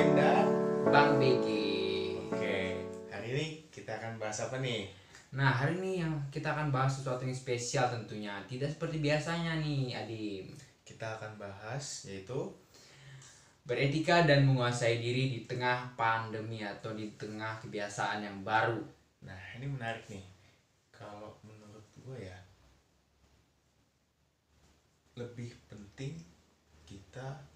Adim dan Bang BG. Oke, hari ini kita akan bahas apa nih? Nah, hari ini yang kita akan bahas sesuatu yang spesial tentunya. Tidak seperti biasanya nih, Adim. Kita akan bahas yaitu Beretika dan menguasai diri di tengah pandemi atau di tengah kebiasaan yang baru. Nah, ini menarik nih. Kalau menurut gue ya lebih penting kita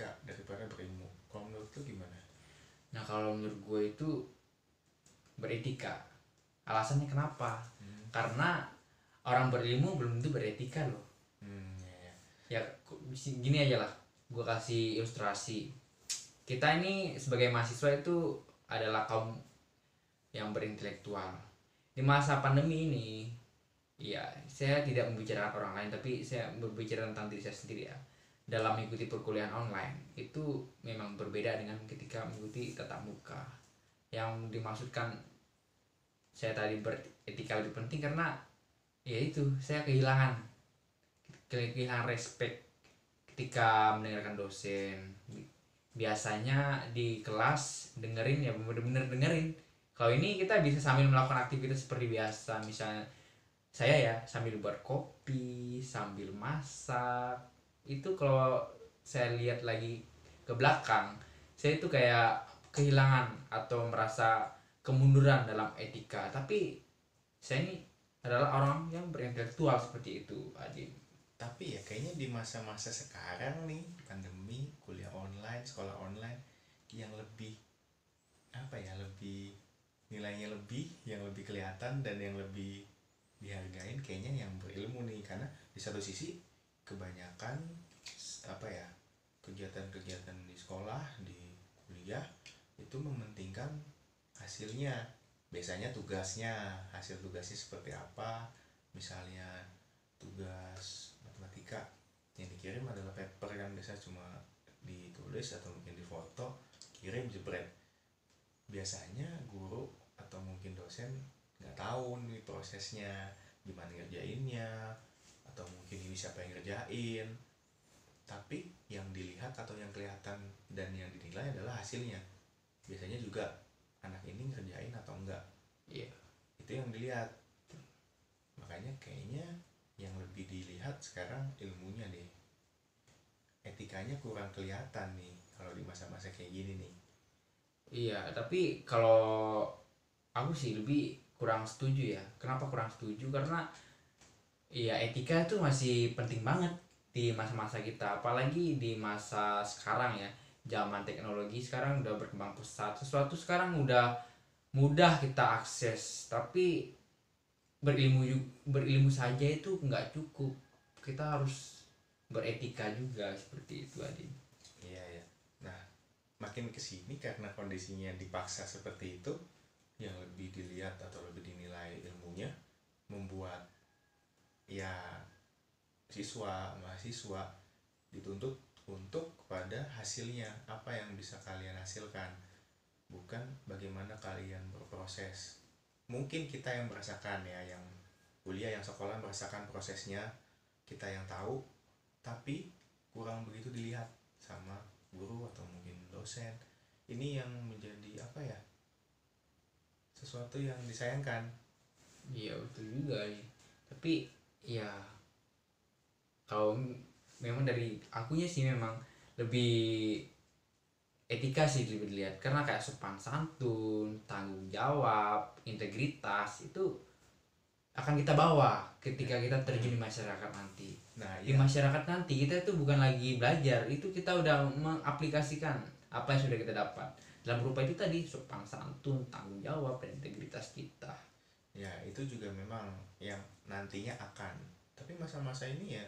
beretika daripada berilmu. Kalau menurut lu gimana? Nah, kalau menurut gue itu beretika. Alasannya kenapa? Hmm, Karena orang berilmu belum tentu beretika loh. hmm ya, ya. Ya, ku- gini aja lah. Gue kasih ilustrasi. Kita ini sebagai mahasiswa itu adalah kaum yang berintelektual. Di masa pandemi ini, ya saya tidak membicarakan orang lain, tapi saya berbicara tentang diri saya sendiri ya. Dalam mengikuti perkuliahan online itu memang berbeda dengan ketika mengikuti tatap muka. Yang dimaksudkan saya tadi beretika lebih penting karena ya itu saya kehilangan kehilangan respect ketika mendengarkan dosen biasanya di kelas dengerin ya bener-bener dengerin kalau ini kita bisa sambil melakukan aktivitas seperti biasa misalnya saya ya sambil buat kopi sambil masak itu kalau saya lihat lagi ke belakang saya itu kayak kehilangan atau merasa kemunduran dalam etika. Tapi saya ini adalah orang yang berintelektual seperti itu Adin Tapi ya kayaknya di masa-masa sekarang nih pandemi, kuliah online, sekolah online yang lebih apa ya lebih nilainya lebih yang lebih kelihatan dan yang lebih dihargain kayaknya yang berilmu nih. Karena di satu sisi kebanyakan apa ya kegiatan-kegiatan di sekolah di kuliah itu mementingkan hasilnya. Biasanya tugasnya hasil tugasnya seperti apa? Misalnya tugas matematika yang dikirim adalah paper kan biasa cuma ditulis atau mungkin difoto kirim jebret. Biasanya guru atau mungkin dosen nggak tahu nih prosesnya gimana ngerjainnya atau mungkin ini siapa yang ngerjain tapi yang dilihat atau yang kelihatan dan yang dinilai adalah hasilnya biasanya juga anak ini ngerjain atau enggak Iya. itu yang dilihat makanya kayaknya yang lebih dilihat sekarang ilmunya deh etikanya kurang kelihatan nih kalau di masa-masa kayak gini nih Iya, tapi kalau aku sih lebih kurang setuju ya. Kenapa kurang setuju? Karena iya etika itu masih penting banget di masa-masa kita, apalagi di masa sekarang ya. Zaman teknologi sekarang udah berkembang pesat. Sesuatu sekarang udah mudah kita akses, tapi berilmu berilmu saja itu nggak cukup. Kita harus beretika juga seperti itu, Adin. iya ya nah makin ke sini karena kondisinya dipaksa seperti itu yang lebih dilihat atau lebih dinilai ilmunya membuat ya siswa mahasiswa dituntut untuk kepada hasilnya apa yang bisa kalian hasilkan. Bukan bagaimana kalian berproses. Mungkin kita yang merasakan ya yang kuliah yang sekolah merasakan prosesnya kita yang tahu tapi kurang begitu dilihat sama guru atau mungkin dosen. Ini yang menjadi apa ya sesuatu yang disayangkan. Iya betul juga. Tapi ya kalau memang dari akunya sih memang lebih etika sih lebih dilihat karena kayak sopan santun, tanggung jawab, integritas itu akan kita bawa ketika kita terjun di masyarakat nanti. nah Di iya masyarakat nanti kita itu bukan lagi belajar, itu kita udah mengaplikasikan apa yang sudah kita dapat. Dalam berupa itu tadi sopan santun, tanggung jawab, dan integritas kita. Ya itu juga memang yang nantinya akan. Tapi masa-masa ini ya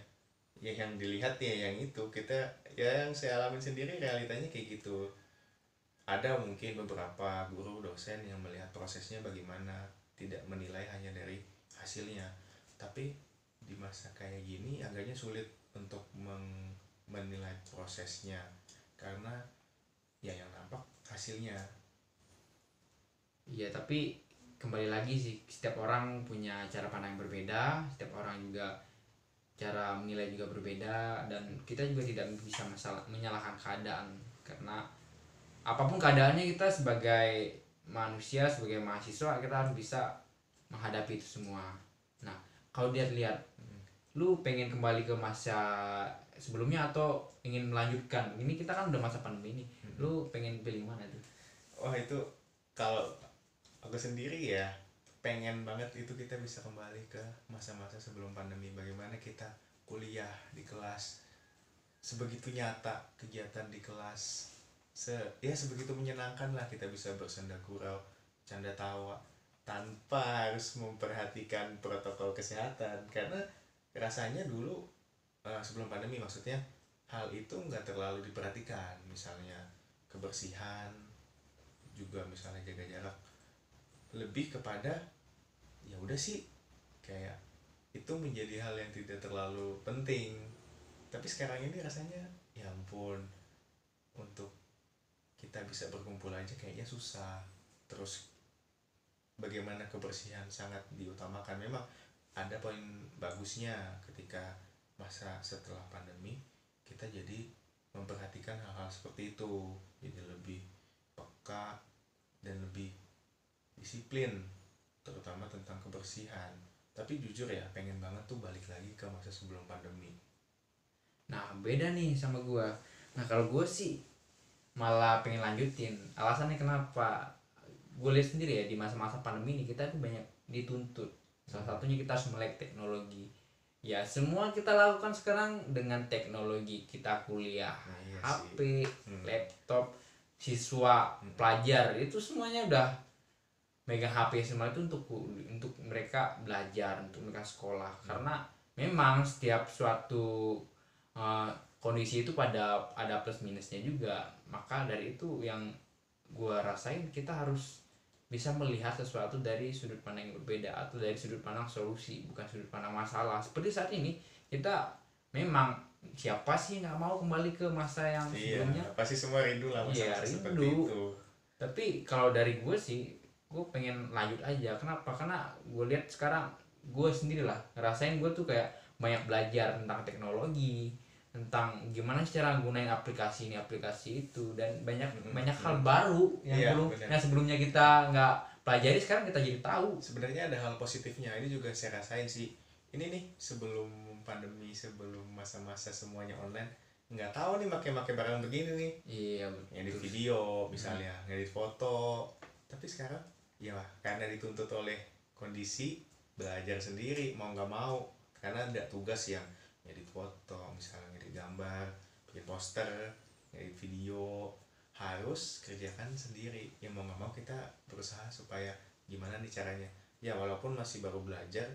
ya yang dilihat ya yang itu. Kita ya yang saya alamin sendiri realitanya kayak gitu. Ada mungkin beberapa guru dosen yang melihat prosesnya bagaimana tidak menilai hanya dari hasilnya. Tapi di masa kayak gini agaknya sulit untuk meng- menilai prosesnya. Karena ya yang nampak hasilnya. Iya, tapi kembali lagi sih setiap orang punya cara pandang yang berbeda, setiap orang juga cara menilai juga berbeda dan kita juga tidak bisa masalah menyalahkan keadaan. Karena apa pun keadaannya kita sebagai manusia sebagai mahasiswa kita harus bisa menghadapi itu semua. Nah kalau dia lihat lu pengen kembali ke masa sebelumnya atau ingin melanjutkan? Ini kita kan udah masa pandemi ini lu pengen pilih mana tuh? Wah itu kalau aku sendiri ya pengen banget itu kita bisa kembali ke masa-masa sebelum pandemi. Bagaimana kita kuliah di kelas sebegitu nyata kegiatan di kelas se ya sebegitu menyenangkan lah kita bisa bersenda gurau canda tawa tanpa harus memperhatikan protokol kesehatan. Karena rasanya dulu eh, sebelum pandemi maksudnya hal itu nggak terlalu diperhatikan. Misalnya kebersihan juga misalnya jaga jarak lebih kepada ya udah sih kayak itu menjadi hal yang tidak terlalu penting. Tapi sekarang ini rasanya ya ampun untuk kita bisa berkumpul aja kayaknya susah. Terus bagaimana kebersihan sangat diutamakan. Memang ada poin bagusnya ketika masa setelah pandemi kita jadi memperhatikan hal-hal seperti itu. Jadi lebih peka dan lebih disiplin terutama tentang kebersihan. Tapi jujur ya pengen banget tuh balik lagi ke masa sebelum pandemi. Nah beda nih sama gua. Nah kalau gua sih malah pengen lanjutin. Alasannya kenapa? Gue lihat sendiri ya di masa-masa pandemi ini kita tuh banyak dituntut. Salah satunya kita harus melek teknologi. Ya semua kita lakukan sekarang dengan teknologi. Kita kuliah Nah, iya sih. HP Hmm. laptop siswa Hmm. pelajar. Itu semuanya udah megang HP semua itu untuk untuk mereka belajar untuk mereka sekolah Hmm. karena memang setiap suatu uh, kondisi itu pada ada plus minusnya juga maka dari itu yang gua rasain kita harus bisa melihat sesuatu dari sudut pandang yang berbeda atau dari sudut pandang solusi bukan sudut pandang masalah seperti saat ini kita memang siapa sih nggak mau kembali ke masa yang iya sebelumnya pasti semua rindu lah Iya, masa-masa seperti rindu. itu tapi kalau dari gue sih gue pengen lanjut aja. Kenapa? Karena gue lihat sekarang gue sendiri lah ngerasain gue tuh kayak banyak belajar tentang teknologi tentang gimana cara gunain aplikasi ini aplikasi itu dan banyak Mm-mm. banyak hal baru yang Iya, belum benar. yang sebelumnya kita nggak pelajari sekarang kita jadi tahu. Sebenarnya ada hal positifnya ini juga saya rasain sih. Ini nih sebelum pandemi sebelum masa-masa semuanya online nggak tahu nih pakai-pakai barang begini nih. Iya ngedit betul video misalnya ngedit foto. Tapi sekarang ya karena dituntut oleh kondisi belajar sendiri mau nggak mau. Karena ada tugas yang ngedit foto misalnya ngedit gambar bikin poster ngedit video. Harus kerjakan sendiri. Ya mau nggak mau kita berusaha supaya gimana nih caranya. Ya walaupun masih baru belajar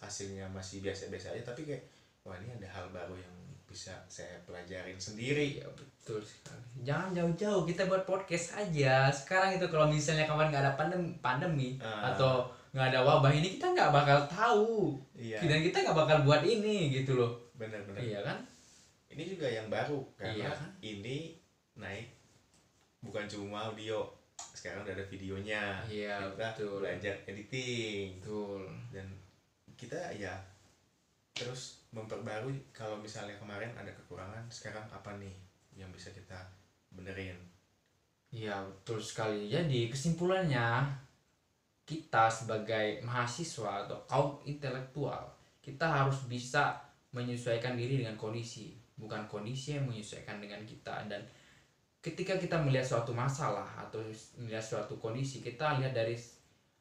hasilnya masih biasa-biasa aja tapi kayak wah ini ada hal baru yang bisa saya pelajarin sendiri Iya betul sekali. Jangan jauh-jauh kita buat podcast aja. Sekarang itu kalau misalnya kawan nggak ada pandemi, pandemi Ah. atau nggak ada wabah ini kita nggak bakal tahu. iya Dan kita nggak bakal buat ini gitu loh. benar-benar Iya kan? ini juga yang baru karena Iya kan? ini naik bukan cuma audio sekarang udah ada videonya Iya, kita betul. belajar editing Betul. dan kita ya terus memperbarui kalau misalnya kemarin ada kekurangan sekarang apa nih yang bisa kita benerin Iya betul sekali. Jadi kesimpulannya kita sebagai mahasiswa atau kaum intelektual kita harus bisa menyesuaikan diri dengan kondisi, bukan kondisi yang menyesuaikan dengan kita. Dan ketika kita melihat suatu masalah atau melihat suatu kondisi, kita lihat dari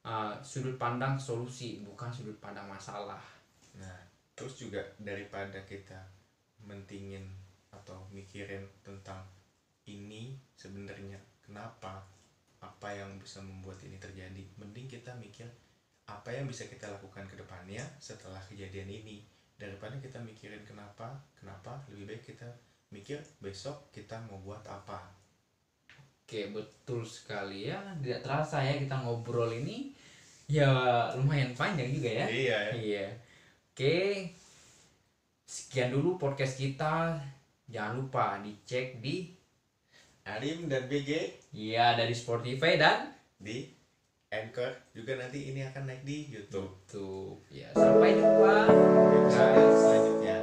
uh, sudut pandang solusi, bukan sudut pandang masalah. nah terus juga daripada kita mentingin atau mikirin tentang ini sebenarnya kenapa apa yang bisa membuat ini terjadi mending kita mikir apa yang bisa kita lakukan ke depannya setelah kejadian ini daripada kita mikirin kenapa kenapa lebih baik kita mikir besok kita mau buat apa Oke betul sekali ya. Tidak terasa ya kita ngobrol ini ya lumayan panjang juga ya. iya ya. Iya. Oke. Sekian dulu podcast kita. Jangan lupa dicek di Arim dan BG ya dari Spotify dan di Anchor juga nanti ini akan naik di YouTube YouTube. Ya, sampai jumpa. episode selanjutnya